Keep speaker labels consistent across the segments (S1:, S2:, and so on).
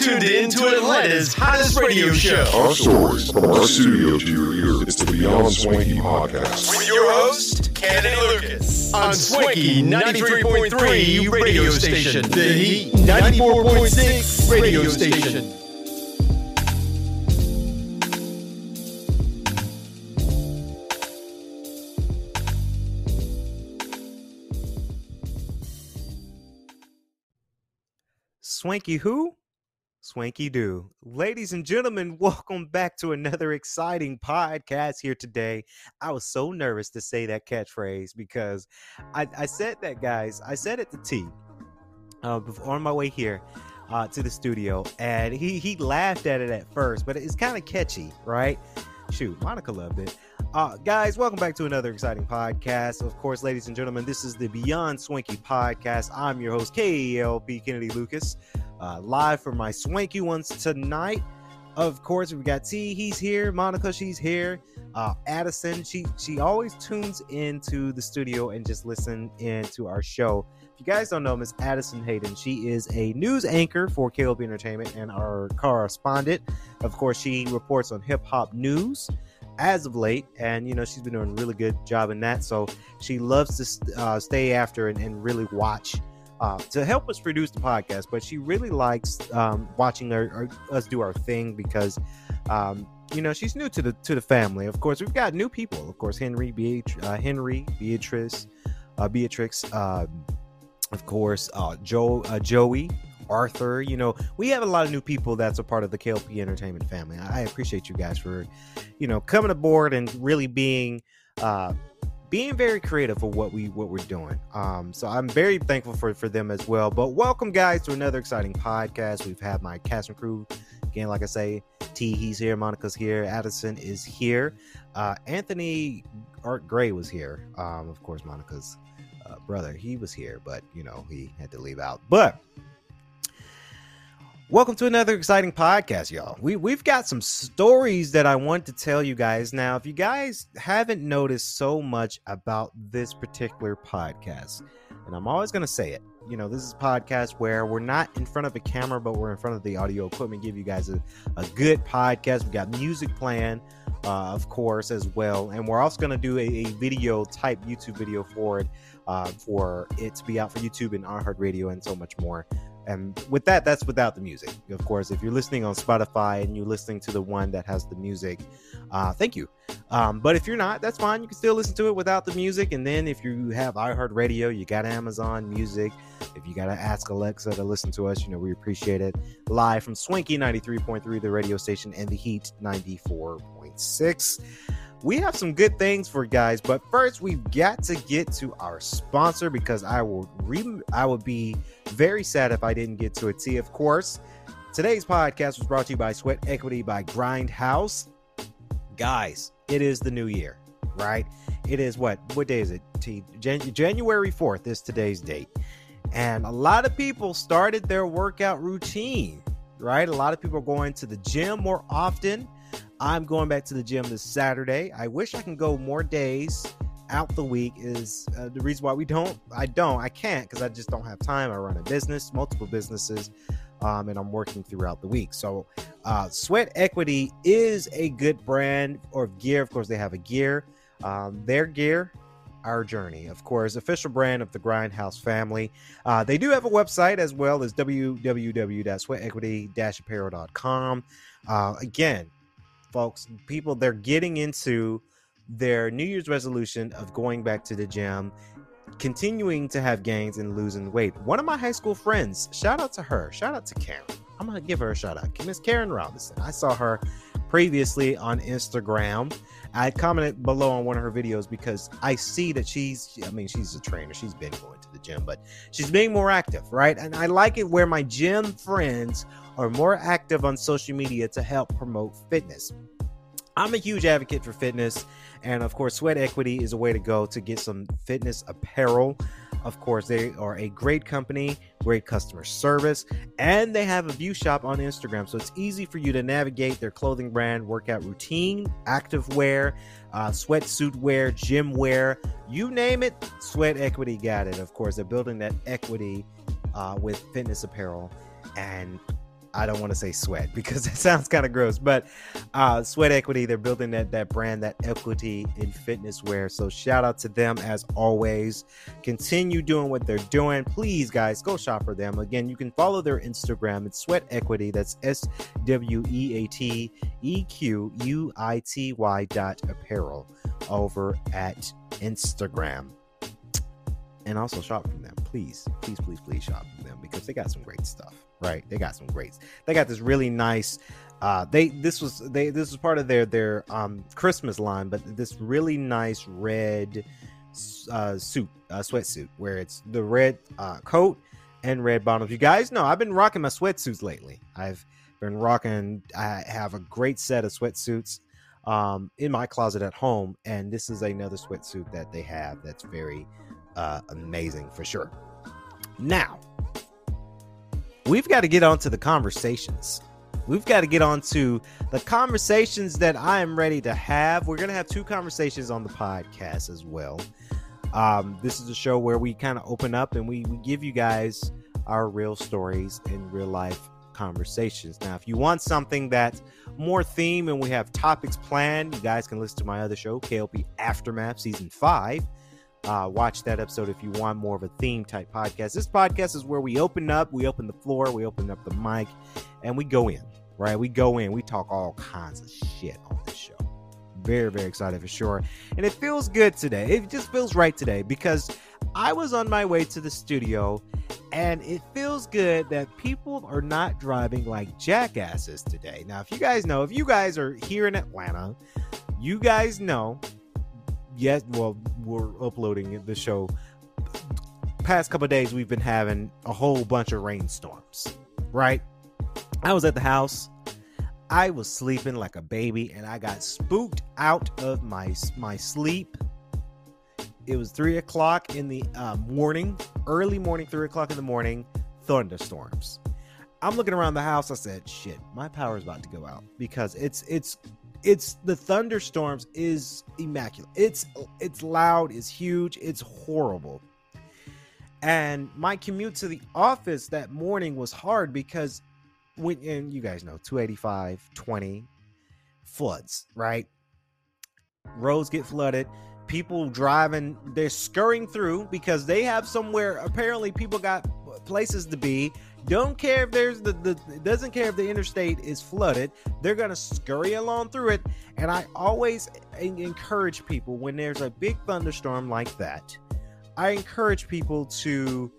S1: You are now tuned in to Atlanta's hottest radio show.
S2: Our stories from our studio to your ear. It's the Beyond Swanky podcast.
S1: With your host, Kennedy Lucas. On Swanky 93.3 radio station. The Heat 94.6 radio station.
S3: Swanky who? Swanky do. Ladies and gentlemen, welcome back to another exciting podcast here today. I was so nervous to say that catchphrase because I, I said that, guys. I said it to T uh, before, on my way here uh, to the studio, and he, he laughed at it at first, but it's kind of catchy, right? Shoot, Monica loved it. Uh, guys, welcome back to another exciting podcast. Of course, ladies and gentlemen, this is the Beyond Swanky podcast. I'm your host, KLP Kennedy Lucas, uh, live for my swanky ones tonight. Of course, we got T. He's here. Monica, she's here. Uh, Addison, she she always tunes into the studio and just listen into our show. If you guys don't know Miss Addison Hayden, she is a news anchor for KLP Entertainment and our correspondent. Of course, she reports on hip hop news as of late, and you know she's been doing a really good job in that. So she loves to uh, stay after and, and really watch uh, to help us produce the podcast. But she really likes um, watching us do our thing because um, you know she's new to the to the family. Of course, we've got new people. Of course, Henry, Beat- uh, Henry, Beatrice, uh, Beatrix. Um, of course, uh, Joe, uh, Joey, Arthur. You know, we have a lot of new people that's a part of the KLP Entertainment family. I appreciate you guys for, you know, coming aboard and really being, uh, being very creative for what we what we're doing. Um, so I'm very thankful for for them as well. But welcome, guys, to another exciting podcast. We've had my cast and crew again. Like I say, T he's here, Monica's here, Addison is here, uh, Anthony Art Gray was here. Um, of course, Monica's uh, brother, he was here, but you know he had to leave out. But welcome to another exciting podcast, y'all. We we've got some stories that I want to tell you guys. Now, if you guys haven't noticed so much about this particular podcast, and I'm always going to say it, you know, this is a podcast where we're not in front of a camera, but we're in front of the audio equipment, give you guys a, a good podcast. We got music playing, uh, of course, as well, and we're also going to do a, a video type YouTube video for it, uh, for it to be out for YouTube and iHeartRadio and so much more. And with that, that's without the music. Of course, if you're listening on Spotify and you're listening to the one that has the music, uh, thank you. Um, but if you're not, that's fine. You can still listen to it without the music. And then if you have iHeartRadio, you got Amazon Music. If you got to ask Alexa to listen to us, you know, we appreciate it. Live from Swanky 93.3, the radio station, and the Heat 94.6 we have some good things for guys but first we've got to get to our sponsor because i will re- i would be very sad if i didn't get to it t of course. Today's podcast was brought to you by sweat equity by grindhouse. Guys it is the new year right? It is what what day is it t? Jan- january 4th is today's date. And a lot of people started their workout routine right? A lot of people are going to the gym more often I'm going back to the gym this Saturday. I wish I can go more days out the week is uh, the reason why we don't I don't I can't because I just don't have time. I run a business, multiple businesses, um, and I'm working throughout the week. So uh, Sweat Equity is a good brand or gear. Of course, they have a gear. Um, their gear our journey. Of course, official brand of the Grindhouse family. Uh, they do have a website as well as www.sweatequity-apparel.com. Uh, again, folks, people they're getting into their New Year's resolution of going back to the gym, continuing to have gains and losing weight. One of my high school friends, shout out to her, shout out to Karen. I'm gonna give her a shout out, Miss Karen Robinson. I saw her previously on Instagram. I commented below on one of her videos because I see that she's, I mean, she's a trainer. She's been going to the gym, but she's being more active, right? And I like it where my gym friends are more active on social media to help promote fitness. I'm a huge advocate for fitness, and of course, Sweat Equity is a way to go to get some fitness apparel. Of course, they are a great company, great customer service, and they have a view shop on Instagram. So it's easy for you to navigate their clothing brand, workout routine, active wear, uh, sweatsuit wear, gym wear, you name it, Sweat Equity got it. Of course, they're building that equity uh, with fitness apparel and I don't want to say sweat because it sounds kind of gross, but uh, Sweat Equity, they're building that that brand, that equity in fitness wear. So shout out to them as always. Continue doing what they're doing. Please, guys, go shop for them. Again, you can follow their Instagram. It's Sweat Equity. That's S W E A T E Q U I T Y dot apparel over at Instagram. And also shop from them. Please, please, please, please shop from them because they got some great stuff right? They got some greats. They got this really nice. Uh, they this was they this was part of their their um Christmas line, but this really nice red uh, suit, uh, sweatsuit, where it's the red uh, coat and red bottoms. You guys know I've been rocking my sweatsuits lately. I've been rocking. I have a great set of sweatsuits um, in my closet at home, and this is another sweatsuit that they have that's very uh, amazing for sure. Now, we've got to get on to the conversations. We've got to get on to the conversations that I am ready to have. We're going to have two conversations on the podcast as well. Um, this is a show where we kind of open up and we, we give you guys our real stories and real life conversations. Now, if you want something that's more theme and we have topics planned, you guys can listen to my other show, KLP Aftermath Season 5. Uh, watch that episode if you want more of a theme type podcast. This podcast is where we open up, we open the floor, we open up the mic, and we go in, right? We go in, we talk all kinds of shit on this show. Very, very excited for sure. And it feels good today. It just feels right today because I was on my way to the studio and it feels good that people are not driving like jackasses today. Now, if you guys know, if you guys are here in Atlanta, you guys know yes, well, we're uploading the show. Past couple days, we've been having a whole bunch of rainstorms, right? I was at the house. I was sleeping like a baby, and I got spooked out of my my sleep. It was three o'clock in the uh, morning, early morning, three o'clock in the morning. Thunderstorms. I'm looking around the house. I said, "Shit, my power is about to go out because it's it's it's the thunderstorms is immaculate. It's it's loud, it's huge, it's horrible. And my commute to the office that morning was hard because when and you guys know 285 20 floods, right? Roads get flooded. People driving, they're scurrying through because they have somewhere. Apparently, people got places to be don't care if there's the, the doesn't care if the interstate is flooded. They're gonna scurry along through it. And I always encourage people when there's a big thunderstorm like that. I encourage people to,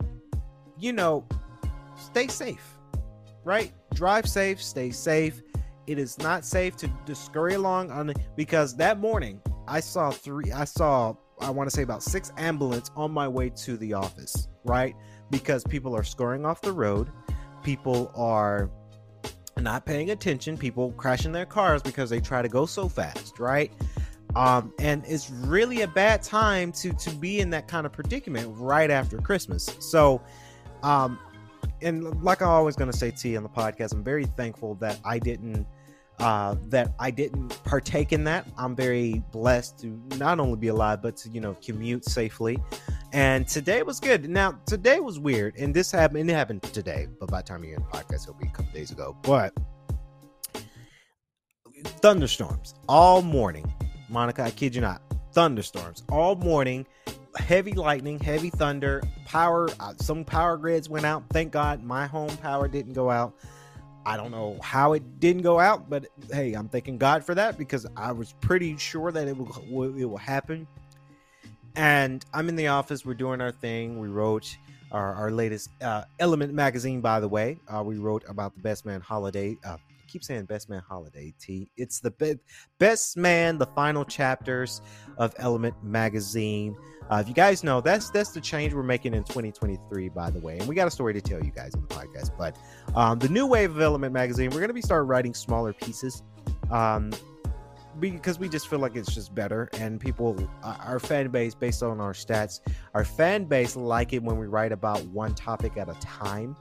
S3: you know, stay safe. Right? Drive safe, stay safe. It is not safe to, to scurry along on because that morning I saw three I saw I want to say about six ambulance on my way to the office, right? Because people are scoring off the road. People are not paying attention. People crashing their cars because they try to go so fast, right? Um, and it's really a bad time to to be in that kind of predicament right after Christmas. So, um, and like I'm always going to say to you on the podcast, I'm very thankful that I didn't uh, that I didn't partake in that. I'm very blessed to not only be alive, but to you know commute safely. And today was good. Now today was weird, and this happened. It happened today, but by the time you're in the podcast, it'll be a couple days ago. But thunderstorms all morning. Monica, I kid you not, thunderstorms all morning. Heavy lightning, heavy thunder, power. Uh, some power grids went out. Thank God my home power didn't go out. I don't know how it didn't go out, but hey, I'm thanking God for that because I was pretty sure that it will it will happen. And I'm in the office. We're doing our thing. We wrote our, our latest uh, Element magazine, by the way. Uh, we wrote about the Best Man Holiday. Uh, keep saying Best Man Holiday. T. It's the be- Best Man, the final chapters of Element magazine. Uh, if you guys know, that's that's the change we're making in 2023, by the way. And we got a story to tell you guys in the podcast. But um, the new wave of Element Magazine, we're going to be start writing smaller pieces. Um, because we just feel like it's just better and people uh, our fan base based on our stats our fan base like it when we write about one topic at a time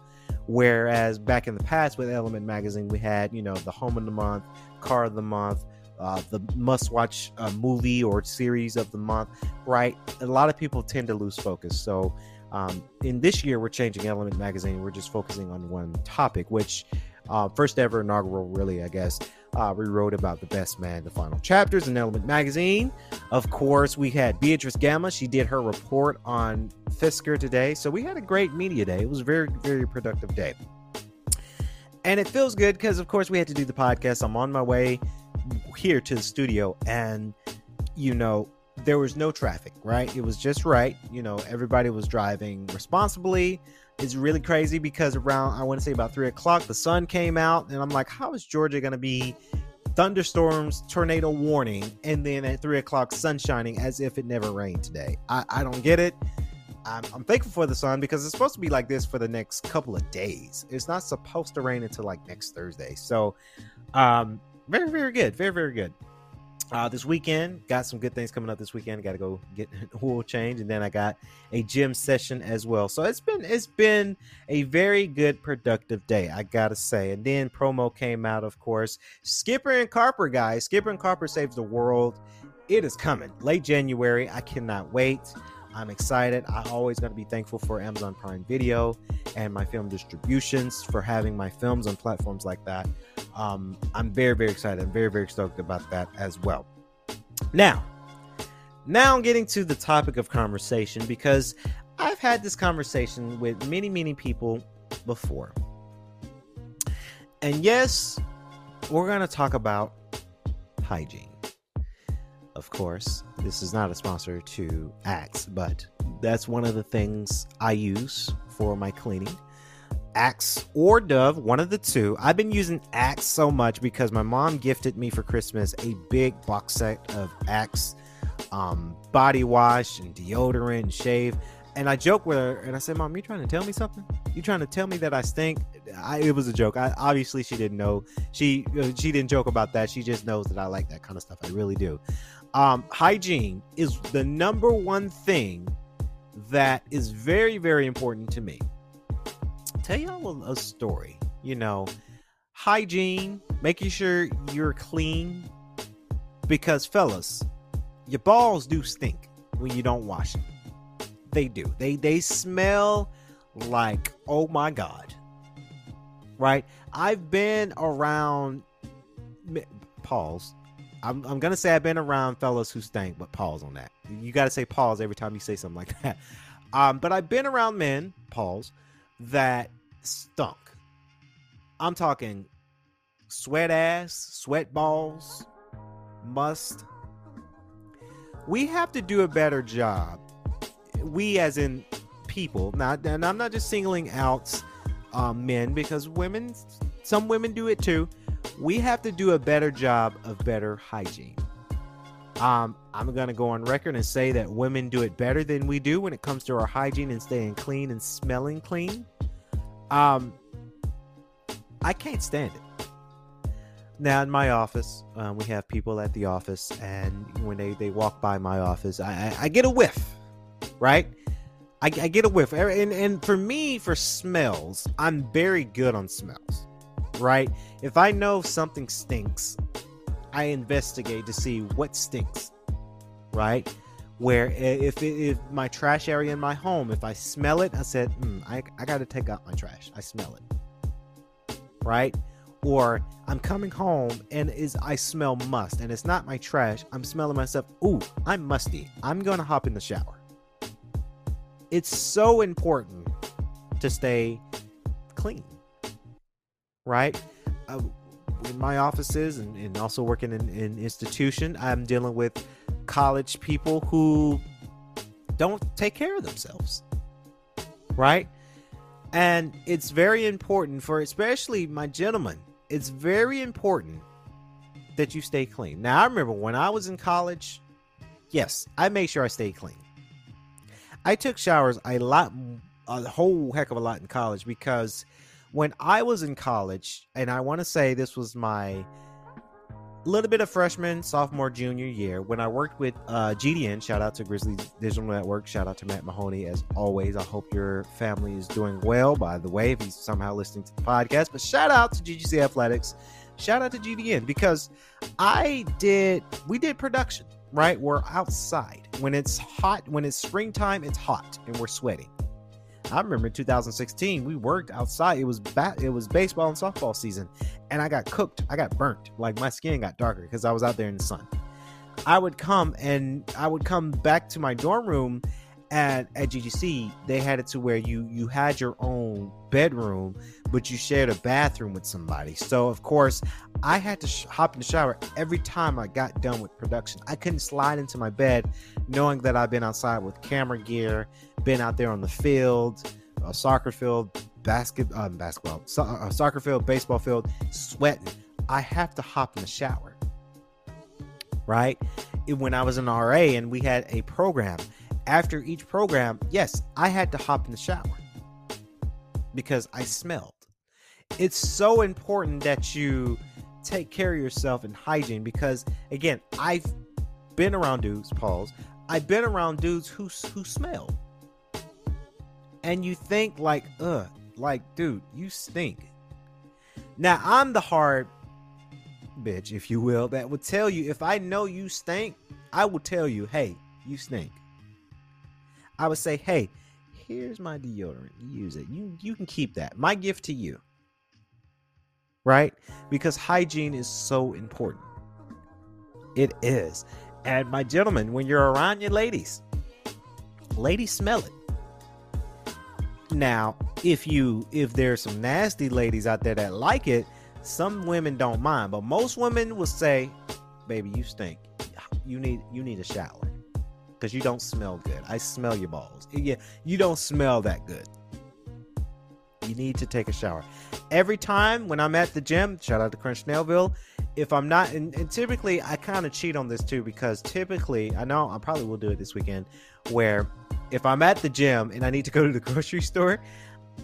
S3: whereas back in the past with element magazine we had you know the home of the month car of the month uh, the must watch uh, movie or series of the month, right? A lot of people tend to lose focus. So Um, in this year, we're changing Element Magazine. We're just focusing on one topic, which uh, first ever inaugural, really, I guess. Uh, we wrote about the best man, the final chapters in Element Magazine. Of course, we had Beatrice Gamma. She did her report on Fisker today. So we had a great media day. It was a very, very productive day. And it feels good because, of course, we had to do the podcast. I'm on my way here to the studio, and, you know, there was no traffic, right? It was just right. You know, everybody was driving responsibly. It's really crazy because around, I want to say about three o'clock, the sun came out, and I'm like, how is Georgia going to be thunderstorms, tornado warning, and then at three o'clock, sun shining as if it never rained today? I, I don't get it. I'm, I'm thankful for the sun because it's supposed to be like this for the next couple of days. It's not supposed to rain until like next Thursday. So, um, very, very good. Very, very good. Uh, this weekend, got some good things coming up this weekend. Got to go get an oil change, and then I got a gym session as well. So it's been it's been a very good, productive day, I gotta say. And then promo came out, of course. Skipper and Carper, guys. Skipper and Carper saves the world. It is coming late January. I cannot wait. I'm excited. I always going to be thankful for Amazon Prime Video and my film distributions for having my films on platforms like that. Um, I'm very, very excited. I'm very, very stoked about that as well. Now, now I'm getting to the topic of conversation because I've had this conversation with many, many people before. And yes, we're going to talk about hygiene. Of course, this is not a sponsor to Axe, but that's one of the things I use for my cleaning. Axe or Dove, one of the two. I've been using Axe so much because my mom gifted me for Christmas a big box set of Axe um, body wash and deodorant and shave. And I joke with her and I said, Mom, you trying to tell me something? You trying to tell me that I stink? I, it was a joke. I, obviously, she didn't know. She uh, she didn't joke about that. She just knows that I like that kind of stuff. I really do. Um, hygiene is the number one thing that is very, very important to me. Tell y'all a, a story. You know, hygiene, making sure you're clean. Because, fellas, your balls do stink when you don't wash them. They do. They they smell like oh my god. Right? I've been around pause I'm, I'm gonna say I've been around fellas who stank, but pause on that. You got to say pause every time you say something like that. Um, but I've been around men, pause, that stunk. I'm talking sweat ass, sweat balls, must. We have to do a better job. We, as in people, not, and I'm not just singling out um, men because women, some women do it too we have to do a better job of better hygiene. Um, I'm gonna go on record and say that women do it better than we do when it comes to our hygiene and staying clean and smelling clean. Um, I can't stand it. Now in my office, um, we have people at the office, and when they they walk by my office, I I, I get a whiff, right? I, I get a whiff, and and for me, for smells, I'm very good on smells right? If I know something stinks, I investigate to see what stinks, right? Where if if my trash area in my home, if I smell it, I said, mm, I, I got to take out my trash. I smell it, right? Or I'm coming home and is I smell must, and it's not my trash. I'm smelling myself. Ooh, I'm musty. I'm gonna hop in the shower. It's so important to stay clean right? Uh, in my offices and, and also working in, in institution, I'm dealing with college people who don't take care of themselves, right? And it's very important for, especially my gentlemen, it's very important that you stay clean. Now, I remember when I was in college, yes, I made sure I stayed clean. I took showers a lot, a whole heck of a lot in college because when I was in college, and I want to say this was my little bit of freshman, sophomore, junior year when I worked with uh, GDN. Shout out to Grizzly Digital Network. Shout out to Matt Mahoney as always. I hope your family is doing well. By the way, if he's somehow listening to the podcast, but shout out to GGC Athletics. Shout out to GDN because I did. We did production right. We're outside when it's hot. When it's springtime, it's hot and we're sweating. I remember in 2016 we worked outside. It was bat, it was baseball and softball season, and I got cooked. I got burnt. Like my skin got darker because I was out there in the sun. I would come and I would come back to my dorm room at at GGC. They had it to where you you had your own bedroom, but you shared a bathroom with somebody. So of course, I had to sh- hop in the shower every time I got done with production. I couldn't slide into my bed knowing that I've been outside with camera gear, been out there on the field, a soccer field, basket, um, basketball, so, uh, soccer field, baseball field, sweating. I have to hop in the shower. Right? It- when I was an RA and we had a program, after each program, yes, I had to hop in the shower because I smelled. It's so important that you take care of yourself and hygiene because, again, I've been around dudes, Pauls. I've been around dudes who who smell, and you think like, ugh, like, dude, you stink. Now I'm the hard bitch, if you will, that would tell you if I know you stink, I will tell you, hey, you stink. I would say, hey, here's my deodorant. Use it. You you can keep that. My gift to you. Right? Because hygiene is so important. It is. And my gentlemen, when you're around your ladies, ladies smell it. Now, if you if there's some nasty ladies out there that like it, some women don't mind, but most women will say, "Baby, you stink. You need you need a shower because you don't smell good. I smell your balls. Yeah, you don't smell that good. You need to take a shower. Every time when I'm at the gym, shout out to Crunch Snellville. If I'm not, and, and typically I kind of cheat on this too because typically I know I probably will do it this weekend, where if I'm at the gym and I need to go to the grocery store,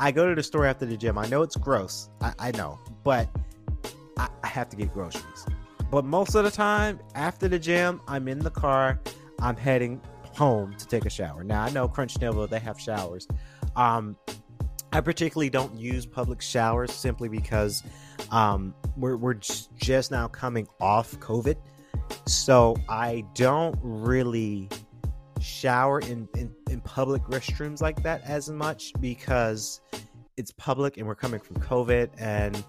S3: I go to the store after the gym. I know it's gross, I, I know, but I, I have to get groceries. But most of the time after the gym, I'm in the car. I'm heading home to take a shower. Now I know Crunch Snellville they have showers. Um, I particularly don't use public showers simply because um, we're we're just now coming off COVID, so I don't really shower in, in in public restrooms like that as much because it's public and we're coming from COVID and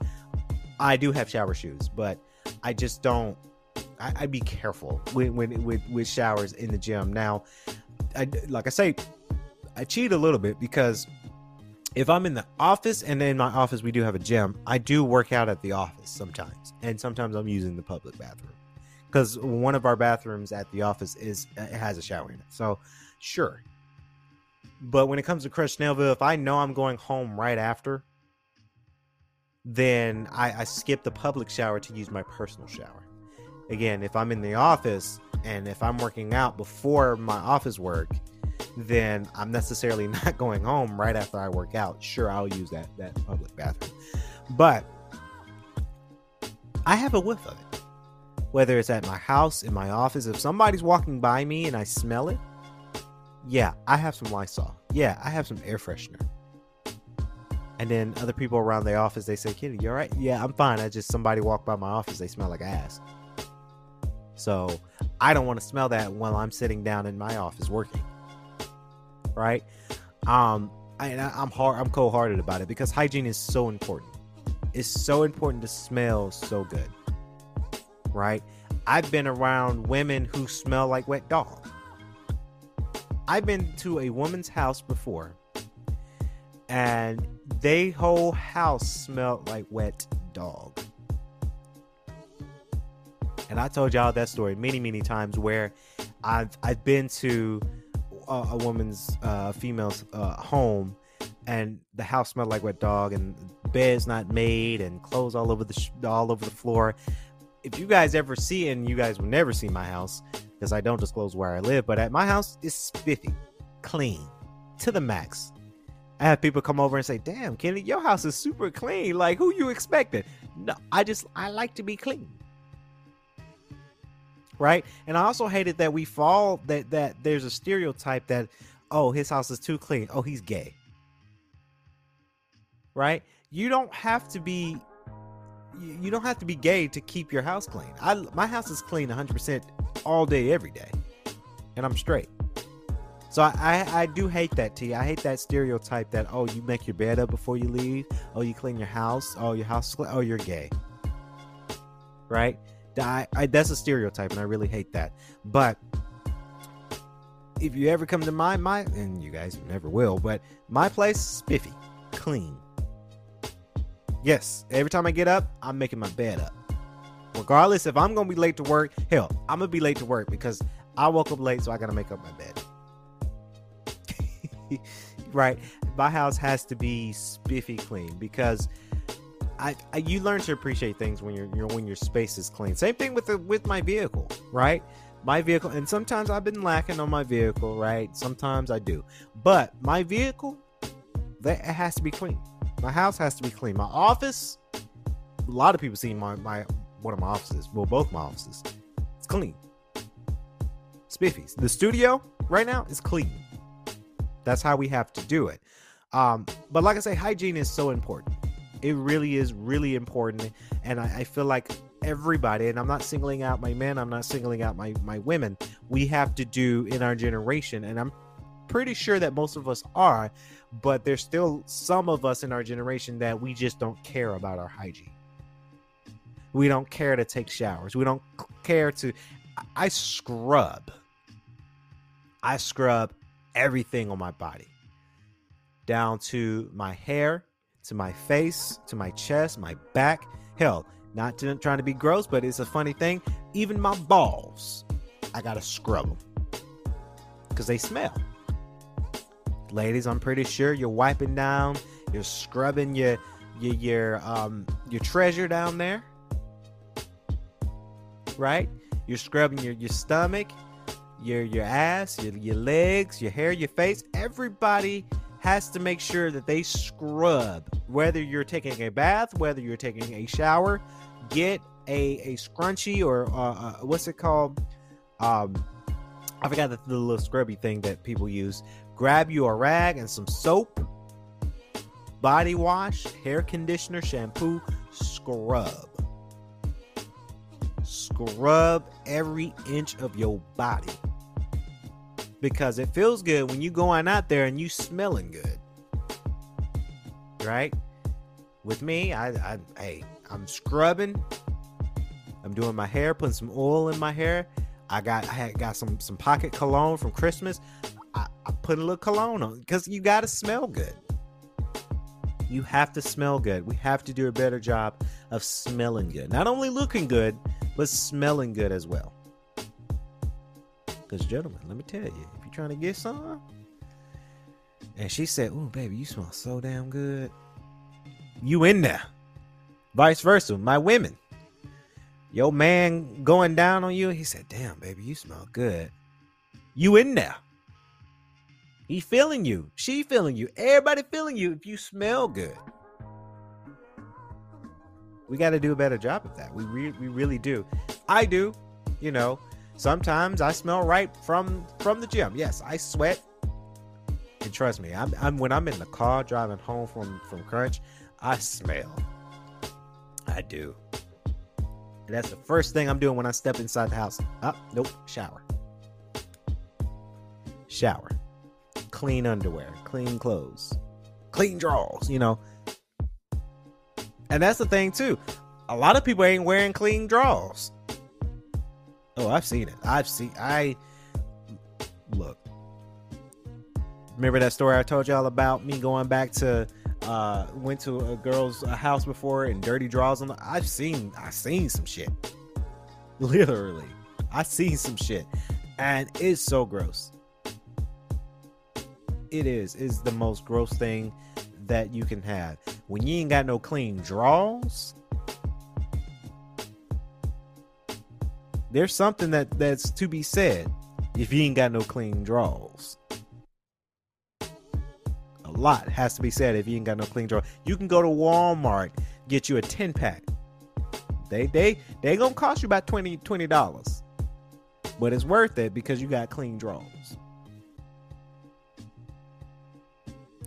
S3: I do have shower shoes, but I just don't I, I be careful when, when with with showers in the gym. Now, I like I say, I cheat a little bit because if I'm in the office and in my office we do have a gym, I do work out at the office sometimes, and sometimes I'm using the public bathroom because one of our bathrooms at the office is has a shower in it. So, sure. But when it comes to Crunch Snellville, if I know I'm going home right after, then I, I skip the public shower to use my personal shower again, if I'm in the office and if I'm working out before my office work, then I'm necessarily not going home right after I work out. Sure, I'll use that that public bathroom, but I have a whiff of it. Whether it's at my house, in my office, if somebody's walking by me and I smell it, yeah, I have some Lysol. Yeah, I have some air freshener. And then other people around the office, they say, "Kitty, you all right?" Yeah, I'm fine. I just somebody walked by my office, they smell like ass. So I don't want to smell that while I'm sitting down in my office working. Right? Um, I, I'm hard. I'm cold hearted about it because hygiene is so important. It's so important to smell so good. Right? I've been around women who smell like wet dog. I've been to a woman's house before, and they whole house smelled like wet dog. And I told y'all that story many, many times where I've I've been to a, a woman's uh, female's uh, home, and the house smelled like wet dog, and bed's not made, and clothes all over the sh- all over the floor. If you guys ever see, and you guys will never see my house because I don't disclose where I live, but at my house it's spiffy, clean to the max. I have people come over and say, "Damn, Kenny, your house is super clean. Like, who you expected?" No, I just I like to be clean right? And I also hated that we fall that that there's a stereotype that oh his house is too clean, oh he's gay, right? You don't have to be you don't have to be gay to keep your house clean. I my house is clean 100% all day every day, and I'm straight. So I, I, I do hate that T. I hate that stereotype that oh you make your bed up before you leave, oh you clean your house, oh your house, oh you're gay, right? I, I that's a stereotype, and I really hate that. But if you ever come to my my and you guys never will, but my place spiffy, clean. Yes, every time I get up, I'm making my bed up. Regardless if I'm gonna be late to work, hell, I'm gonna be late to work because I woke up late, so I gotta make up my bed. right? My house has to be spiffy clean because I, I, you learn to appreciate things when you're when your space is clean. Same thing with the with my vehicle, right? My vehicle, and sometimes I've been lacking on my vehicle, right? Sometimes I do, but my vehicle, that it has to be clean. My house has to be clean. My office, a lot of people see my my one of my offices, well, both my offices, it's clean. Spiffy. The studio right now is clean. That's how we have to do it. Um, but like I say, hygiene is so important. It really is really important. And I, I feel like everybody, and I'm not singling out my men, I'm not singling out my, my women, we have to do in our generation. And I'm pretty sure that most of us are, but there's still some of us in our generation that we just don't care about our hygiene. We don't care to take showers. We don't care to. I scrub. I scrub everything on my body down to my hair, to my face, to my chest, my back. Hell, not to, trying to be gross, but it's a funny thing. Even my balls, I gotta scrub them because they smell. Ladies, I'm pretty sure you're wiping down, you're scrubbing your your your um your treasure down there, right? You're scrubbing your your stomach, your your ass, your, your legs, your hair, your face. Everybody has to make sure that they scrub. Whether you're taking a bath, whether you're taking a shower, get a a scrunchie or uh, uh, what's it called? Um, I forgot the, the little scrubby thing that people use. Grab you a rag and some soap, body wash, hair conditioner, shampoo, scrub. Scrub every inch of your body because it feels good when you going out there and you smelling good. Right? With me, I, I hey, I'm scrubbing. I'm doing my hair, putting some oil in my hair. I got I had got some some pocket cologne from Christmas. I, I put a little cologne on because you gotta smell good. You have to smell good. We have to do a better job of smelling good. Not only looking good, but smelling good as well. Because, gentlemen, let me tell you, trying to get some, and she said, Ooh, baby, you smell so damn good. You in there. Vice versa, my women. Your man going down on you, he said, Damn, baby, you smell good. You in there. He feeling you. She feeling you. Everybody feeling you if you smell good. We got to do a better job of that. We re- we really do. I do. You know, sometimes I smell right from from the gym. Yes, I sweat. And trust me, I'm, I'm when I'm in the car driving home from from Crunch, I smell. I do. And that's the first thing I'm doing when I step inside the house. Up, oh, nope, shower. Shower. Clean underwear, clean clothes, clean drawers, you know. And that's the thing too. A lot of people ain't wearing clean drawers. Oh, I've seen it. I've seen I look. Remember that story I told y'all about me going back to uh went to a girl's house before and dirty drawers on the, I've seen I've seen some shit. Literally. I seen some shit. And it's so gross. It is. It's the most gross thing that you can have. When you ain't got no clean drawers, there's something that that's to be said if you ain't got no clean draws. A lot has to be said if you ain't got no clean drawers. You can go to Walmart, get you a 10 pack. They they they gonna cost you about 20 dollars. But it's worth it because you got clean draws.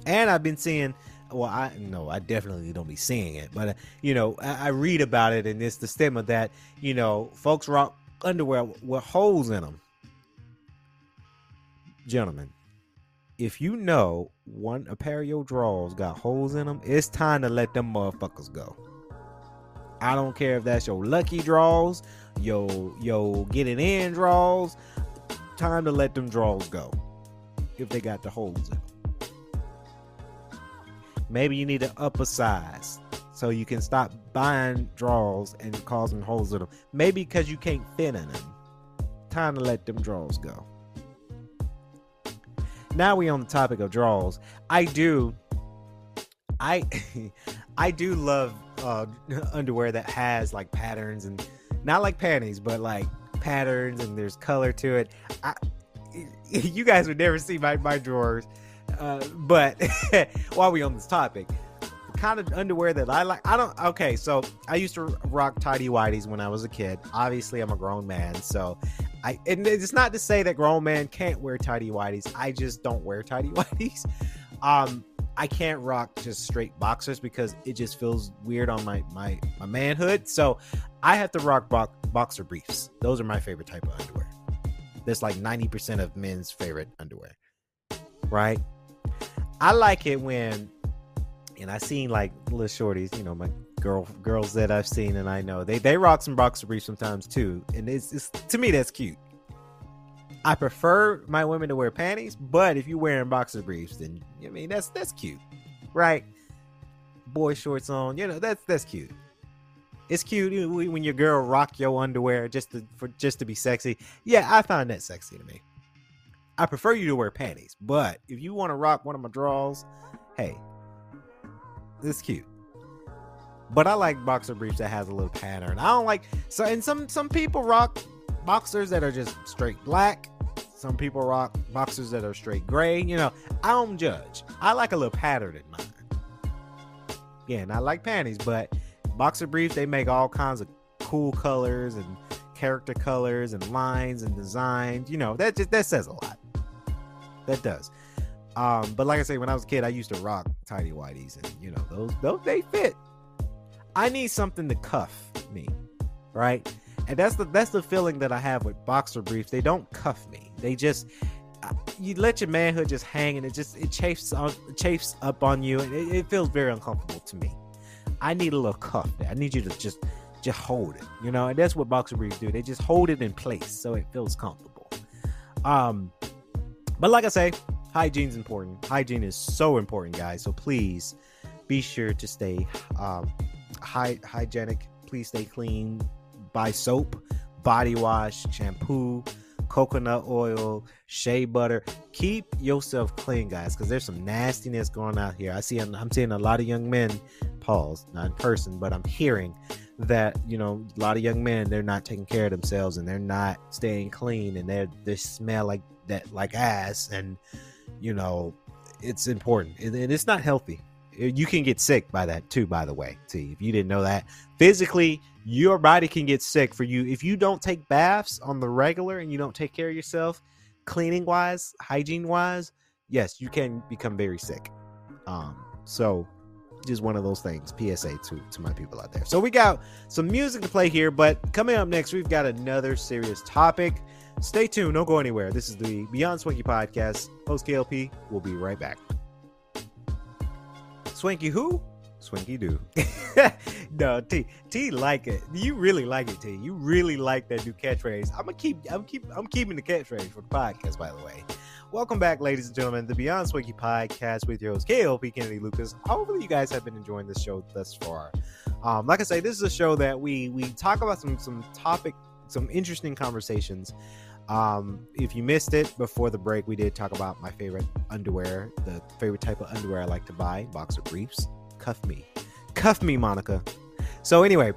S3: And I've been seeing well, I no, I definitely don't be seeing it, but uh, you know, I, I, read about it, and it's the stigma that you know, folks rock underwear with holes in them. Gentlemen, if you know one a pair of your drawers got holes in them, it's time to let them motherfuckers go. I don't care if that's your lucky draws, yo, your getting in draws. Time to let them draws go. If they got the holes in them. Maybe you need to up a size so you can stop buying draws and causing holes in them. Maybe because you can't fit in them. Time to let them draws go. Now we on the topic of draws. I do, I, I do love uh, underwear that has like patterns and not like panties, but like patterns and there's color to it. I, you guys would never see my my drawers, uh, but while we on this topic, kind of underwear that I like, I don't. Okay, so I used to rock tidy whities when I was a kid. Obviously, I'm a grown man, so I. And it's not to say that grown man can't wear tidy whities. I just don't wear tidy whities. Um, I can't rock just straight boxers because it just feels weird on my my my manhood. So I have to rock bo- boxer briefs. Those are my favorite type of underwear. That's like 90% of men's favorite underwear. Right? I like it when and I seen like little shorties, you know, my girl girls that I've seen and I know they they rock some boxer briefs sometimes too. And it's, it's to me that's cute. I prefer my women to wear panties, but if you're wearing boxer briefs, then I mean that's that's cute, right? Boy shorts on, you know that's that's cute. It's cute when your girl rock your underwear just to for just to be sexy. Yeah, I find that sexy to me. I prefer you to wear panties, but if you want to rock one of my drawers, hey, it's cute. But I like boxer briefs that has a little pattern. I don't like so and some some people rock boxers that are just straight black. Some people rock boxers that are straight gray. You know, I don't judge. I like a little pattern in mine. Yeah, and I like panties, but boxer briefs they make all kinds of cool colors and character colors and lines and designs. You know, that just that says a lot. That does. Um, but like I say, when I was a kid, I used to rock tidy whities, and you know, those those they fit. I need something to cuff me, right? and that's the that's the feeling that I have with boxer briefs. They don't cuff me. They just you let your manhood just hang, and it just it chafes on chafes up on you, and it, it feels very uncomfortable to me. I need a little cuff. There. I need you to just just hold it, you know, and that's what boxer briefs do. They just hold it in place so it feels comfortable. Um, but like I say, hygiene's important. Hygiene is so important, guys. So please be sure to stay um, hy- hygienic. Please stay clean buy soap, body wash, shampoo, coconut oil, shea butter. Keep yourself clean, guys, because there's some nastiness going out here. I see, I'm seeing a lot of young men, pause, not in person, but I'm hearing that you know a lot of young men they're not taking care of themselves and they're not staying clean and they they smell like that like ass and you know it's important. And it's not healthy. You can get sick by that too by the way see if you didn't know that. Physically your body can get sick for you. If you don't take baths on the regular and you don't take care of yourself cleaning wise hygiene wise yes you can become very sick. Um so just one of those things psa to to my people out there. So we got some music to play here but coming up next we've got another serious topic stay tuned don't go anywhere this is the beyond swanky podcast host klp we'll be right back swanky who Swanky do. no, T T like it. You really like it, T. You really like that new catchphrase. I'm gonna keep I'm keep I'm keeping the catchphrase for the podcast, by the way. Welcome back, ladies and gentlemen, the Beyond Swanky podcast with your host KLP Kennedy Lucas. Hopefully you guys have been enjoying this show thus far. Um, like I say, this is a show that we we talk about some some topic, some interesting conversations. Um, if you missed it before the break, we did talk about my favorite underwear, the favorite type of underwear I like to buy, boxer briefs cuff me. Cuff me, Monica. So, anyway,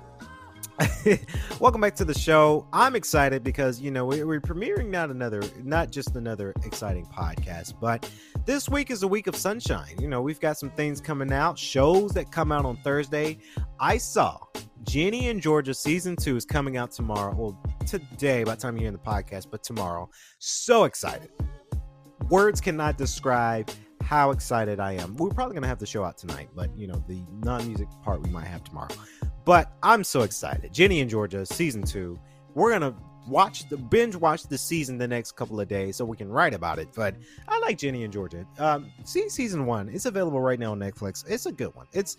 S3: welcome back to the show. I'm excited because, you know, we're, we're premiering not another, not just another exciting podcast, but this week is a week of sunshine. You know, we've got some things coming out, shows that come out on Thursday. I saw Ginny and Georgia season two is coming out tomorrow. Well, today, by the time you're in the podcast, but tomorrow. So excited. Words cannot describe how excited I am. We're probably going to have the show out tonight, but you know, the non music part we might have tomorrow. But I'm so excited. Ginny and Georgia, season two. We're to watch the binge watch the season the next couple of days so we can write about it. But I like Ginny and Georgia. Um, see season one. It's available right now on Netflix. It's a good one. It's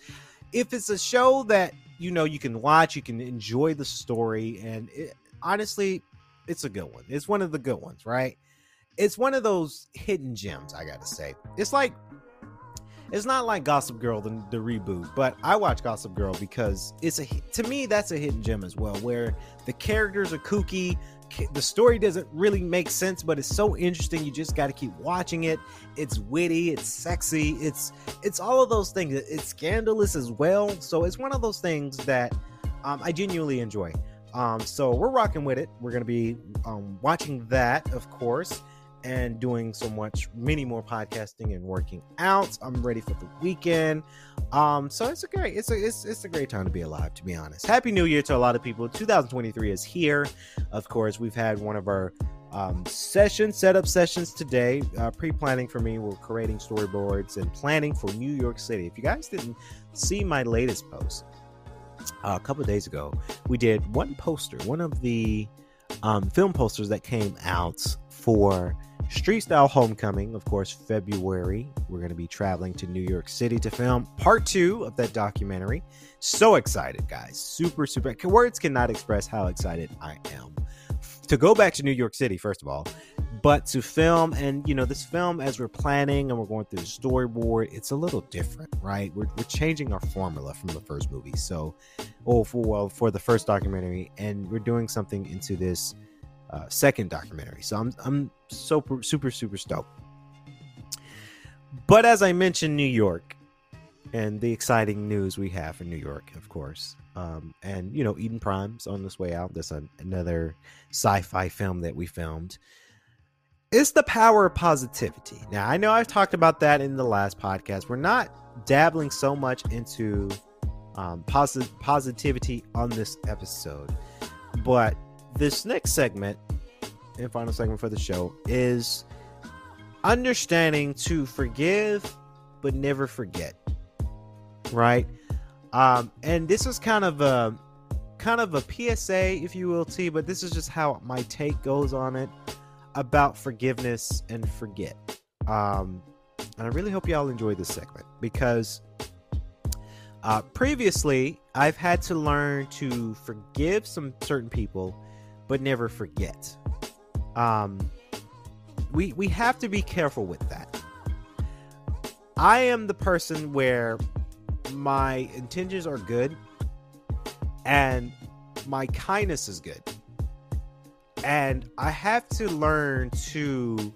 S3: if it's a show that you know you can watch, you can enjoy the story, and it, honestly, it's a good one. It's one of the good ones, right? It's one of those hidden gems. I gotta say, it's like it's not like Gossip Girl, the, the reboot, but I watch Gossip Girl because it's a to me that's a hidden gem as well, where the characters are kooky, the story doesn't really make sense, but it's so interesting. You just got to keep watching it. It's witty, it's sexy, it's it's all of those things. It's scandalous as well. So it's one of those things that um, I genuinely enjoy. Um, so we're rocking with it. We're gonna be um, watching that, of course and doing so much many more podcasting and working out. I'm ready for the weekend. Um, so it's a great, it's a it's, it's a great time to be alive, to be honest. Happy New Year to a lot of people. 2023 is here. Of course, we've had one of our um, session setup sessions today. Uh, pre-planning for me, we're creating storyboards and planning for New York City. If you guys didn't see my latest post uh, a couple days ago, we did one poster, one of the um, film posters that came out for Street Style Homecoming, of course, February. We're going to be traveling to New York City to film part two of that documentary. So excited, guys. Super, super. Words cannot express how excited I am to go back to New York City, first of all, but to film. And, you know, this film, as we're planning and we're going through the storyboard, it's a little different, right? We're, we're changing our formula from the first movie. So, oh, for, well, for the first documentary, and we're doing something into this uh, second documentary. So I'm I'm super super super stoked. But as I mentioned, New York and the exciting news we have in New York, of course, um, and you know Eden Prime's on this way out. That's another sci-fi film that we filmed. It's the power of positivity. Now I know I've talked about that in the last podcast. We're not dabbling so much into um, posit- positivity on this episode, but this next segment and final segment for the show is understanding to forgive but never forget right? Um and this is kind of a kind of a psa if you will t but this is just how my take goes on it about forgiveness and forget. Um and i really hope y'all enjoy this segment because uh previously i've had to learn to forgive some certain people but never forget. Um, we we have to be careful with that. I am the person where my intentions are good and my kindness is good. And I have to learn to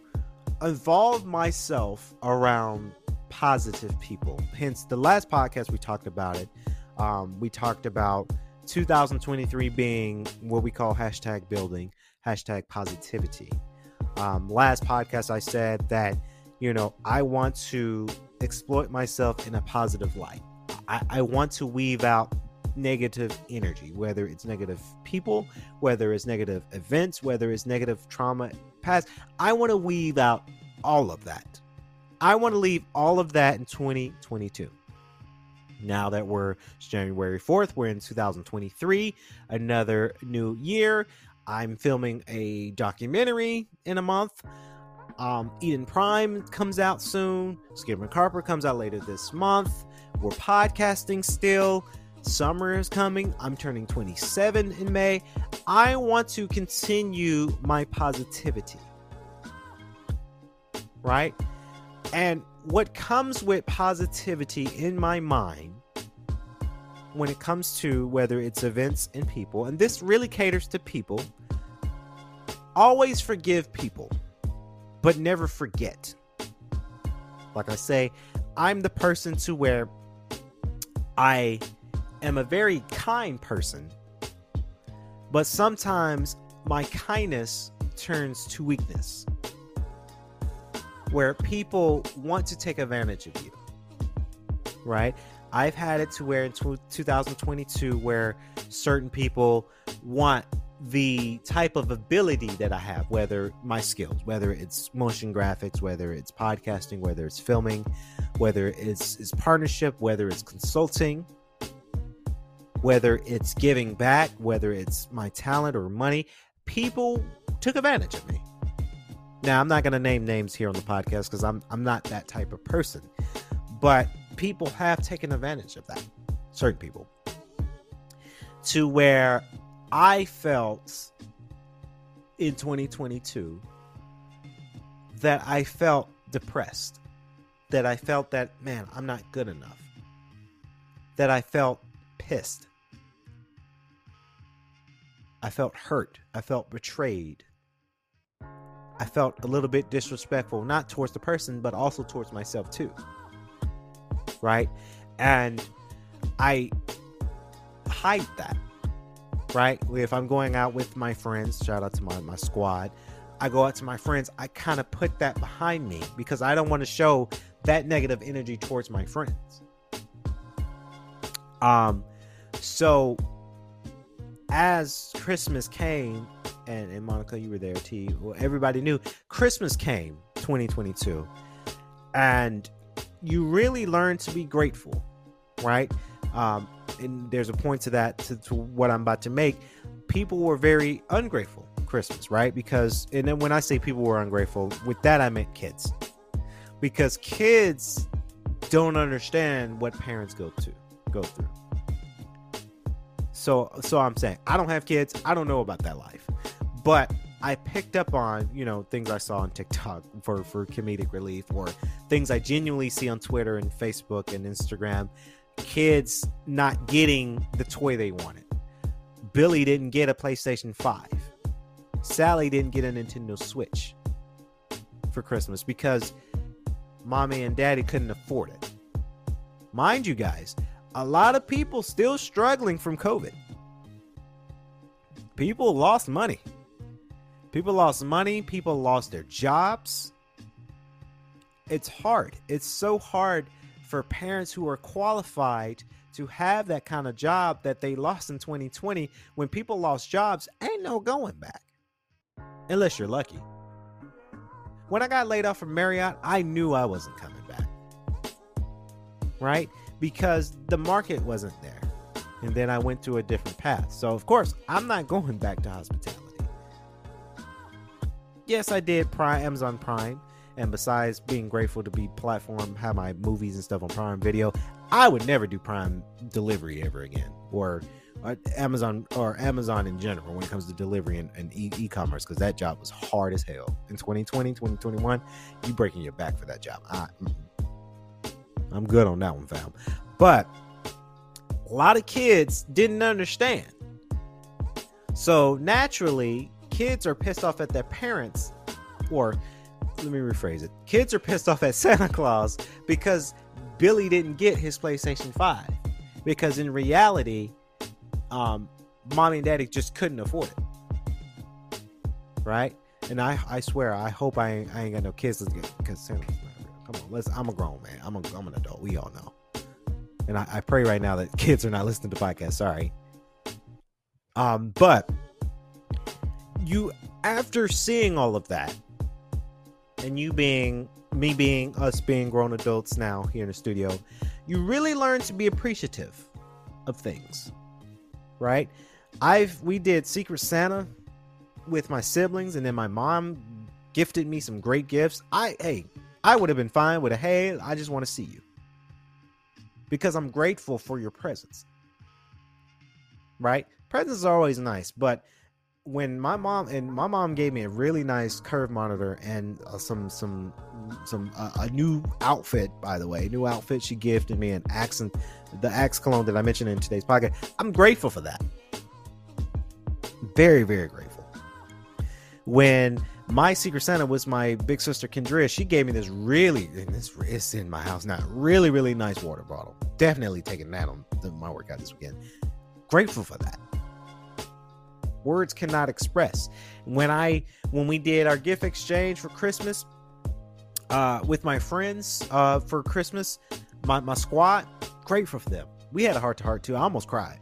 S3: involve myself around positive people. Hence, the last podcast we talked about it. Um, we talked about 2023 being what we call hashtag building, hashtag positivity. Um, last podcast, I said that, you know, I want to exploit myself in a positive light. I, I want to weave out negative energy, whether it's negative people, whether it's negative events, whether it's negative trauma past. I want to weave out all of that. I want to leave all of that in 2022 now that we're January 4th, we're in 2023, another new year. I'm filming a documentary in a month. Um, Eden Prime comes out soon. Skipper Carper comes out later this month. We're podcasting still. Summer is coming. I'm turning 27 in May. I want to continue my positivity. Right? And what comes with positivity in my mind when it comes to whether it's events and people, and this really caters to people, always forgive people, but never forget. Like I say, I'm the person to where I am a very kind person, but sometimes my kindness turns to weakness where people want to take advantage of you. Right? I've had it to where in 2022 where certain people want the type of ability that I have, whether my skills, whether it's motion graphics, whether it's podcasting, whether it's filming, whether it's, it's partnership, whether it's consulting, whether it's giving back, whether it's my talent or money, people took advantage of me. Now, I'm not going to name names here on the podcast because I'm I'm not that type of person. But people have taken advantage of that. Certain people. To where I felt in 2022 that I felt depressed. That I felt that, man, I'm not good enough. That I felt pissed. I felt hurt. I felt betrayed. I felt a little bit disrespectful, not towards the person, but also towards myself too. Right? And I hide that. Right? If I'm going out with my friends, shout out to my, my squad, I go out to my friends, I kind of put that behind me because I don't want to show that negative energy towards my friends. Um, so as Christmas came, and, and Monica, you were there, too. Well, everybody knew Christmas came 2022, and you really learn to be grateful, right? Um, and there's a point to that to, to what I'm about to make. People were very ungrateful Christmas, right? Because and then when I say people were ungrateful, with that I meant kids, because kids don't understand what parents go to go through. So so I'm saying I don't have kids. I don't know about that life. But I picked up on, you know, things I saw on TikTok for for comedic relief or things I genuinely see on Twitter and Facebook and Instagram. Kids not getting the toy they wanted. Billy didn't get a PlayStation 5. Sally didn't get a Nintendo Switch for Christmas because mommy and daddy couldn't afford it. Mind you guys, a lot of people still struggling from COVID. People lost money. People lost money. People lost their jobs. It's hard. It's so hard for parents who are qualified to have that kind of job that they lost in 2020. When people lost jobs, ain't no going back. Unless you're lucky. When I got laid off from Marriott, I knew I wasn't coming back. Right? because the market wasn't there. And then I went to a different path. So, of course, I'm not going back to hospitality. Yes, I did Prime Amazon Prime, and besides being grateful to be platform, have my movies and stuff on Prime Video, I would never do Prime delivery ever again, or, or uh, Amazon or Amazon in general when it comes to delivery and, and e- commerce because that job was hard as hell in 2020, 2021. You breaking your back for that job. I, I'm good on that one, fam. But a lot of kids didn't understand. So naturally, kids are pissed off at their parents, or let me rephrase it kids are pissed off at Santa Claus because Billy didn't get his PlayStation 5. Because in reality, um, mommy and daddy just couldn't afford it. Right? And I, I swear, I hope I ain't, I ain't got no kids because Santa's Come on, let's. I'm a grown man. I'm a. I'm an adult. We all know. And I, I pray right now that kids are not listening to podcasts. Sorry. Um, but you after seeing all of that, and you being me being us being grown adults now here in the studio, you really learn to be appreciative of things. Right? I've we did Secret Santa with my siblings, and then my mom gifted me some great gifts. I hey, I would have been fine with a hey, I just want to see you. Because I'm grateful for your presence. Right? Presents are always nice, but when my mom and my mom gave me a really nice curve monitor and uh, some some some uh, a new outfit by the way new outfit she gifted me an accent the axe cologne that i mentioned in today's podcast i'm grateful for that very very grateful when my secret Santa was my big sister Kendria. She gave me this really, this it's in my house now, really, really nice water bottle. Definitely taking that on the, my workout this weekend. Grateful for that. Words cannot express. When I when we did our gift exchange for Christmas, uh, with my friends, uh, for Christmas, my my squad, grateful for them. We had a heart to heart too. I almost cried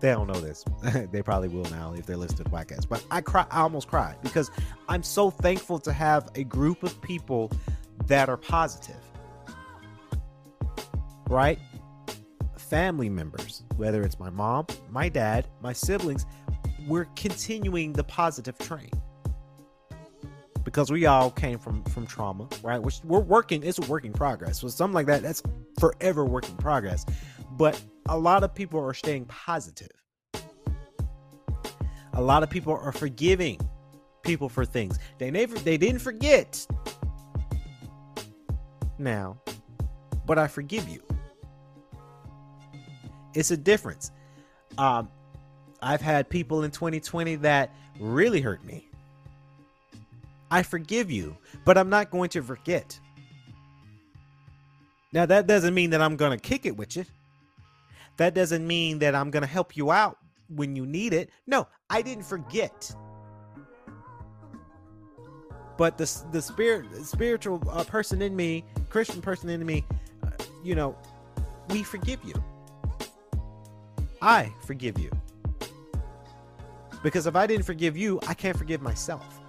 S3: they don't know this. they probably will now if they're listening to the podcast. But I cry I almost cried because I'm so thankful to have a group of people that are positive. Right? Family members, whether it's my mom, my dad, my siblings, we're continuing the positive train because we all came from from trauma, right? We're, we're working. It's a working progress. So something like that, that's forever working progress. But a lot of people are staying positive. A lot of people are forgiving people for things they never they didn't forget. Now, but I forgive you. It's a difference. Um, I've had people in 2020 that really hurt me. I forgive you, but I'm not going to forget. Now, that doesn't mean that I'm going to kick it with you. That doesn't mean that I'm going to help you out when you need it. No, I didn't forget. But the, the spirit, the spiritual uh, person in me, Christian person in me, uh, you know, we forgive you. I forgive you. Because if I didn't forgive you, I can't forgive myself.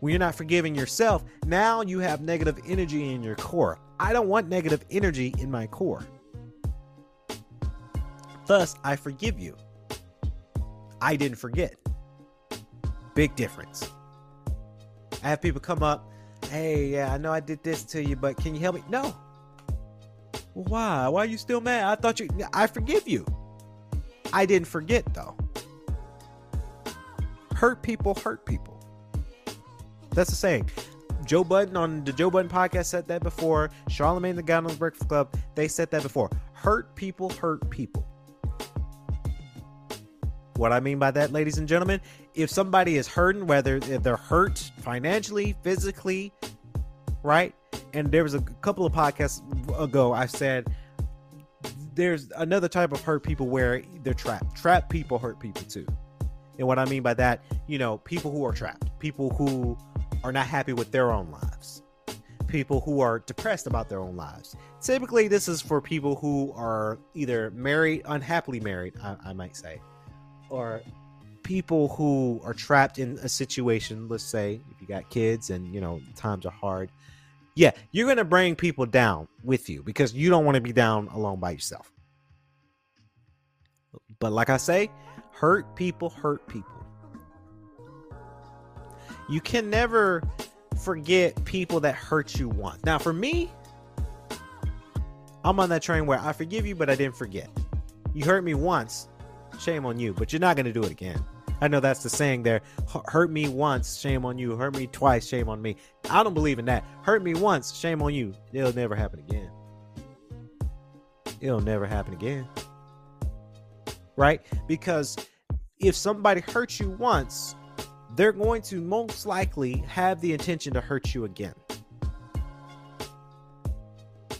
S3: When you're not forgiving yourself, now you have negative energy in your core. I don't want negative energy in my core. Thus, I forgive you. I didn't forget. Big difference. I have people come up, hey, yeah, I know I did this to you, but can you help me? No. Why? Why are you still mad? I thought you, I forgive you. I didn't forget though. Hurt people hurt people. That's the saying. Joe Budden on the Joe Budden podcast said that before. Charlemagne the Guy on the Breakfast Club, they said that before. Hurt people hurt people. What I mean by that, ladies and gentlemen, if somebody is hurting, whether they're hurt financially, physically, right? And there was a couple of podcasts ago I said there's another type of hurt people where they're trapped. Trapped people hurt people too. And what I mean by that, you know, people who are trapped, people who are not happy with their own lives, people who are depressed about their own lives. Typically, this is for people who are either married, unhappily married, I, I might say, or people who are trapped in a situation. Let's say if you got kids and you know times are hard, yeah, you're gonna bring people down with you because you don't want to be down alone by yourself. But like I say, hurt people hurt people. You can never forget people that hurt you once. Now, for me, I'm on that train where I forgive you, but I didn't forget. You hurt me once, shame on you, but you're not going to do it again. I know that's the saying there. Hurt me once, shame on you. Hurt me twice, shame on me. I don't believe in that. Hurt me once, shame on you. It'll never happen again. It'll never happen again. Right? Because if somebody hurts you once, they're going to most likely have the intention to hurt you again.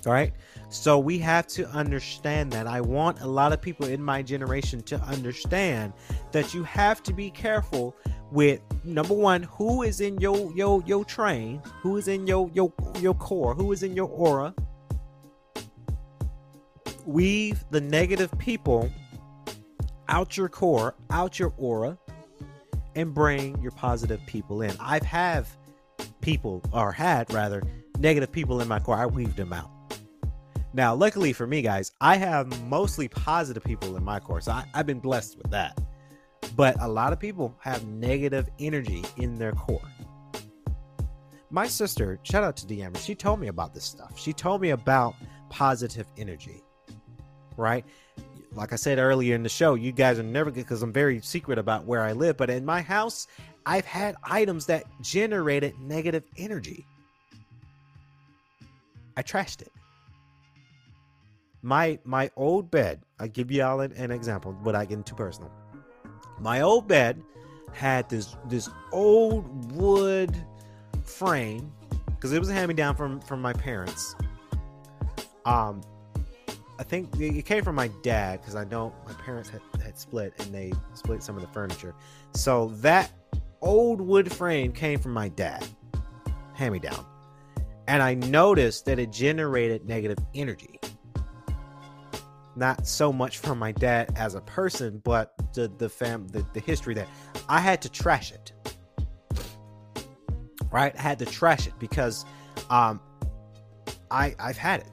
S3: All right. So we have to understand that. I want a lot of people in my generation to understand that you have to be careful with number one, who is in your your your train, who is in your your your core, who is in your aura. Weave the negative people out your core, out your aura, and bring your positive people in. I've have people or had rather negative people in my core. I weaved them out. Now, luckily for me, guys, I have mostly positive people in my course. I, I've been blessed with that. But a lot of people have negative energy in their core. My sister, shout out to Deamber, she told me about this stuff. She told me about positive energy, right? Like I said earlier in the show, you guys are never good because I'm very secret about where I live. But in my house, I've had items that generated negative energy. I trashed it my my old bed i'll give y'all an, an example without getting too personal my old bed had this this old wood frame because it was a hand me down from from my parents um i think it came from my dad because i know my parents had, had split and they split some of the furniture so that old wood frame came from my dad hand me down and i noticed that it generated negative energy not so much from my dad as a person, but the the fam the, the history that I had to trash it. Right? I had to trash it because um I I've had it.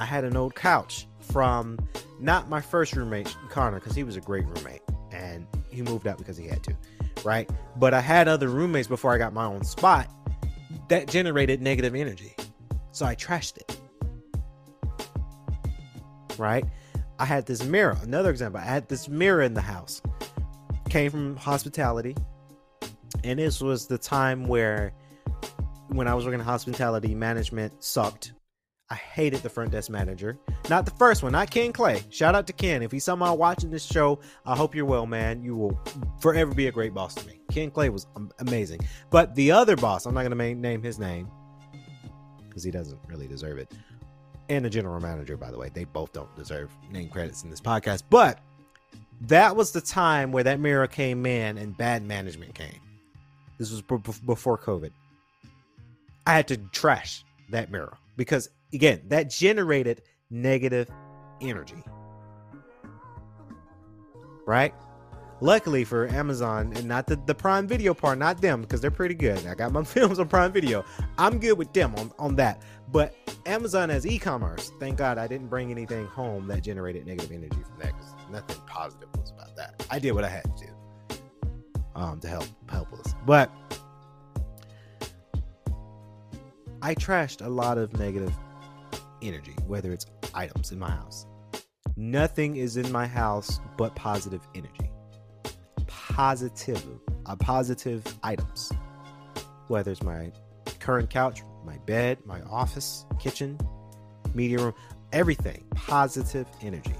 S3: I had an old couch from not my first roommate, Connor, because he was a great roommate and he moved out because he had to, right? But I had other roommates before I got my own spot that generated negative energy. So I trashed it. Right? I had this mirror. Another example, I had this mirror in the house. Came from hospitality. And this was the time where when I was working in hospitality, management sucked. I hated the front desk manager. Not the first one, not Ken Clay. Shout out to Ken. If he's somehow watching this show, I hope you're well, man. You will forever be a great boss to me. Ken Clay was amazing. But the other boss, I'm not going to name his name because he doesn't really deserve it. And the general manager, by the way, they both don't deserve name credits in this podcast. But that was the time where that mirror came in and bad management came. This was b- before COVID. I had to trash that mirror because again, that generated negative energy. Right? Luckily for Amazon and not the, the Prime Video part, not them, because they're pretty good. I got my films on Prime Video. I'm good with them on, on that. But Amazon as e-commerce, thank God I didn't bring anything home that generated negative energy from that because nothing positive was about that. I did what I had to do um, to help help us. But I trashed a lot of negative energy, whether it's items in my house. Nothing is in my house but positive energy. Positive, uh, positive items. Whether it's my current couch, my bed, my office, kitchen, media room, everything. Positive energy.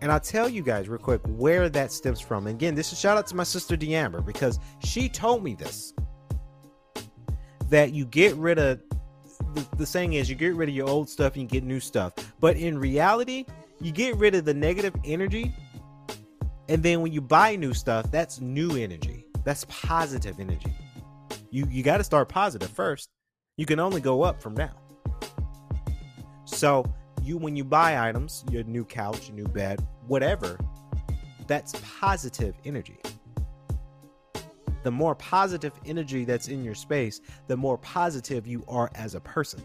S3: And I'll tell you guys real quick where that stems from. And again, this is shout out to my sister Deamber because she told me this. That you get rid of the, the saying is you get rid of your old stuff and you get new stuff. But in reality, you get rid of the negative energy. And then when you buy new stuff, that's new energy. That's positive energy. You you got to start positive first. You can only go up from now. So, you when you buy items, your new couch, your new bed, whatever, that's positive energy the more positive energy that's in your space, the more positive you are as a person.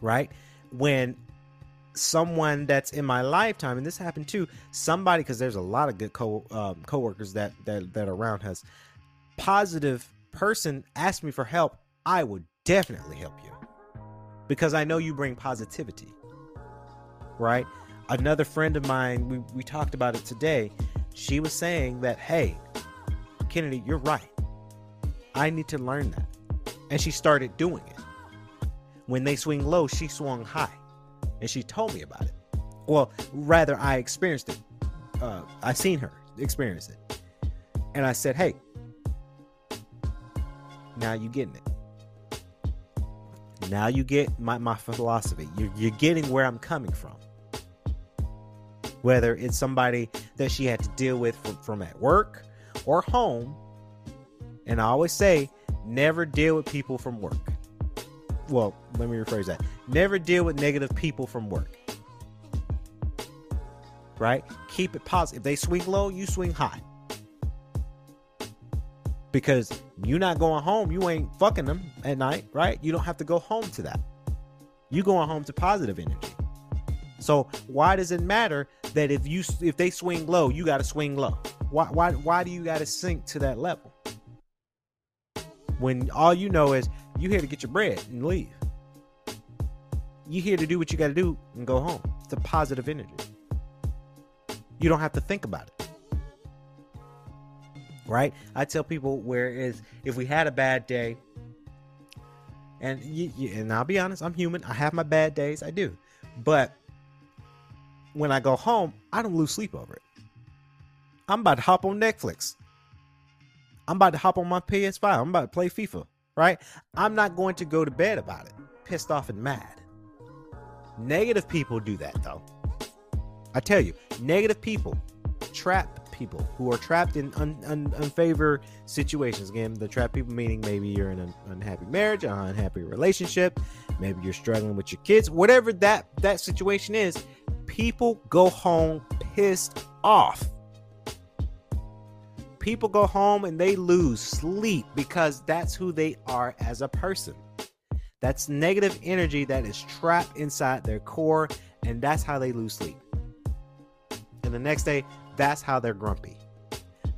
S3: Right? When someone that's in my lifetime, and this happened too, somebody because there's a lot of good co um, coworkers that that that around us. Positive person asked me for help, I would definitely help you because I know you bring positivity. Right? Another friend of mine, we, we talked about it today she was saying that, hey, Kennedy, you're right. I need to learn that. And she started doing it. When they swing low, she swung high. And she told me about it. Well, rather, I experienced it. Uh, I seen her experience it. And I said, hey, now you're getting it. Now you get my, my philosophy. You're, you're getting where I'm coming from whether it's somebody that she had to deal with from, from at work or home. And I always say, never deal with people from work. Well, let me rephrase that. Never deal with negative people from work. Right? Keep it positive. If they swing low, you swing high. Because you're not going home, you ain't fucking them at night, right? You don't have to go home to that. You going home to positive energy. So why does it matter that if you if they swing low, you got to swing low? Why why why do you got to sink to that level? When all you know is you here to get your bread and leave. You here to do what you got to do and go home. It's a positive energy. You don't have to think about it. Right? I tell people where is if we had a bad day, and you, you, and I'll be honest, I'm human. I have my bad days. I do, but when I go home, I don't lose sleep over it. I'm about to hop on Netflix. I'm about to hop on my PS5. I'm about to play FIFA, right? I'm not going to go to bed about it, pissed off and mad. Negative people do that though. I tell you, negative people trap people who are trapped in un, un, situations. Again, the trap people meaning maybe you're in an unhappy marriage, an unhappy relationship, maybe you're struggling with your kids, whatever that that situation is people go home pissed off. People go home and they lose sleep because that's who they are as a person. That's negative energy that is trapped inside their core, and that's how they lose sleep. And the next day, that's how they're grumpy.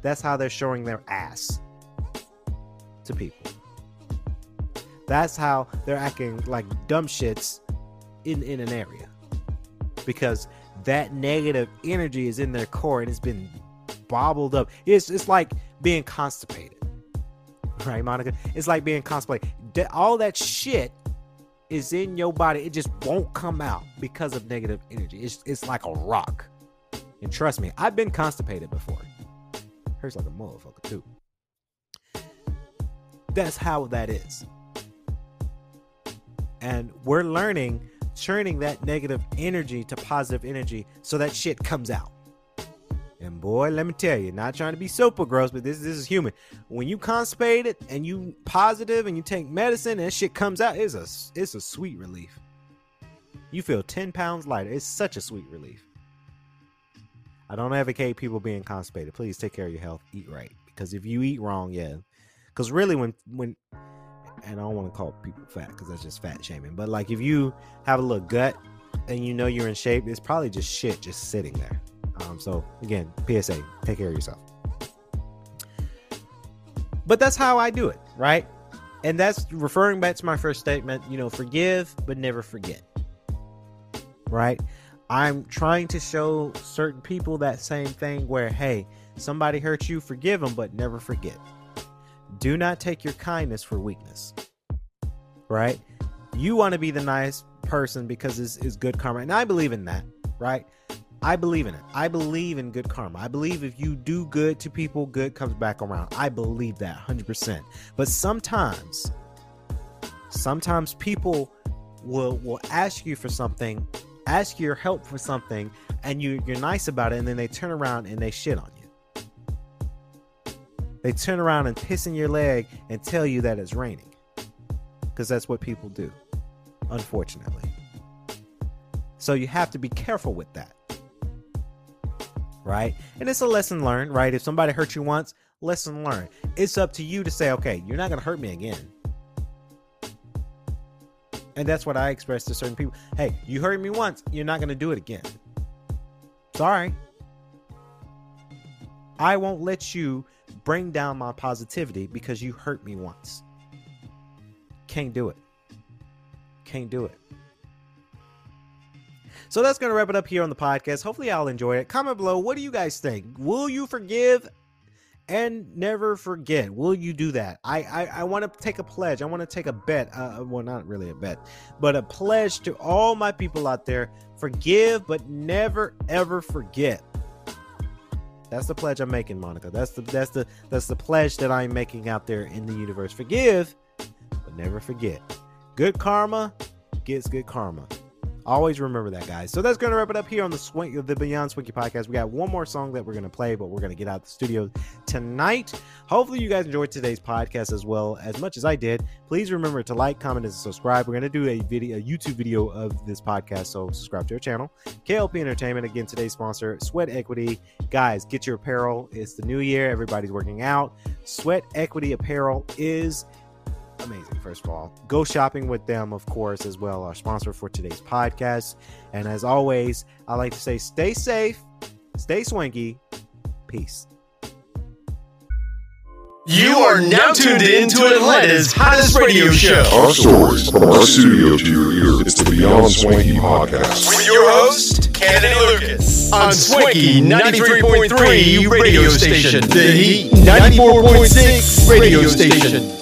S3: That's how they're showing their ass to people. That's how they're acting like dumb shits in, in an area. Because that negative energy is in their core and it's been bobbled up. It's it's like being constipated. Right, Monica? It's like being constipated. All that shit is in your body. It just won't come out because of negative energy. It's it's like a rock. And trust me, I've been constipated before. Hurts like a motherfucker too. That's how that is. And we're learning turning that negative energy to positive energy so that shit comes out. And boy, let me tell you, not trying to be super gross, but this this is human. When you constipated and you positive and you take medicine and shit comes out, it's a it's a sweet relief. You feel 10 pounds lighter. It's such a sweet relief. I don't advocate people being constipated. Please take care of your health. Eat right. Because if you eat wrong, yeah. Because really, when when and I don't want to call people fat because that's just fat shaming. But like if you have a little gut and you know you're in shape, it's probably just shit just sitting there. Um, so again, PSA, take care of yourself. But that's how I do it, right? And that's referring back to my first statement, you know, forgive but never forget. Right? I'm trying to show certain people that same thing where, hey, somebody hurt you, forgive them, but never forget. Do not take your kindness for weakness. Right? You want to be the nice person because it's, it's good karma. And I believe in that, right? I believe in it. I believe in good karma. I believe if you do good to people, good comes back around. I believe that 100%. But sometimes, sometimes people will will ask you for something ask your help for something and you you're nice about it and then they turn around and they shit on you they turn around and piss in your leg and tell you that it's raining because that's what people do unfortunately so you have to be careful with that right and it's a lesson learned right if somebody hurt you once lesson learned it's up to you to say okay you're not going to hurt me again and that's what I express to certain people. Hey, you hurt me once, you're not going to do it again. Sorry. I won't let you bring down my positivity because you hurt me once. Can't do it. Can't do it. So that's going to wrap it up here on the podcast. Hopefully, I'll enjoy it. Comment below. What do you guys think? Will you forgive and never forget will you do that i i, I want to take a pledge i want to take a bet uh, well not really a bet but a pledge to all my people out there forgive but never ever forget that's the pledge i'm making monica. That's the that's the that's the pledge that i'm making out there in the universe. Forgive but never forget. Good karma gets good karma Always remember that, guys. So that's going to wrap it up here on the the Beyond Swanky podcast. We got one more song that we're going to play, but we're going to get out the studio tonight. Hopefully, you guys enjoyed today's podcast as well as much as I did. Please remember to like, comment, and subscribe. We're going to do a video, a YouTube video of this podcast, so subscribe to our channel. KLP Entertainment, again, today's sponsor, Sweat Equity. Guys, get your apparel. It's the new year. Everybody's working out. Sweat Equity Apparel is amazing, first of all. Go shopping with them, of course, as well, our sponsor for today's podcast. And as always, I like to say stay safe, stay swanky, peace.
S1: You are now tuned in to Atlanta's hottest radio show.
S2: Our stories from our studio to your ear. It's the Beyond Swanky podcast.
S1: With your host, Kennedy Lucas. On Swanky 93.3 radio station. The Heat 94.6 radio station.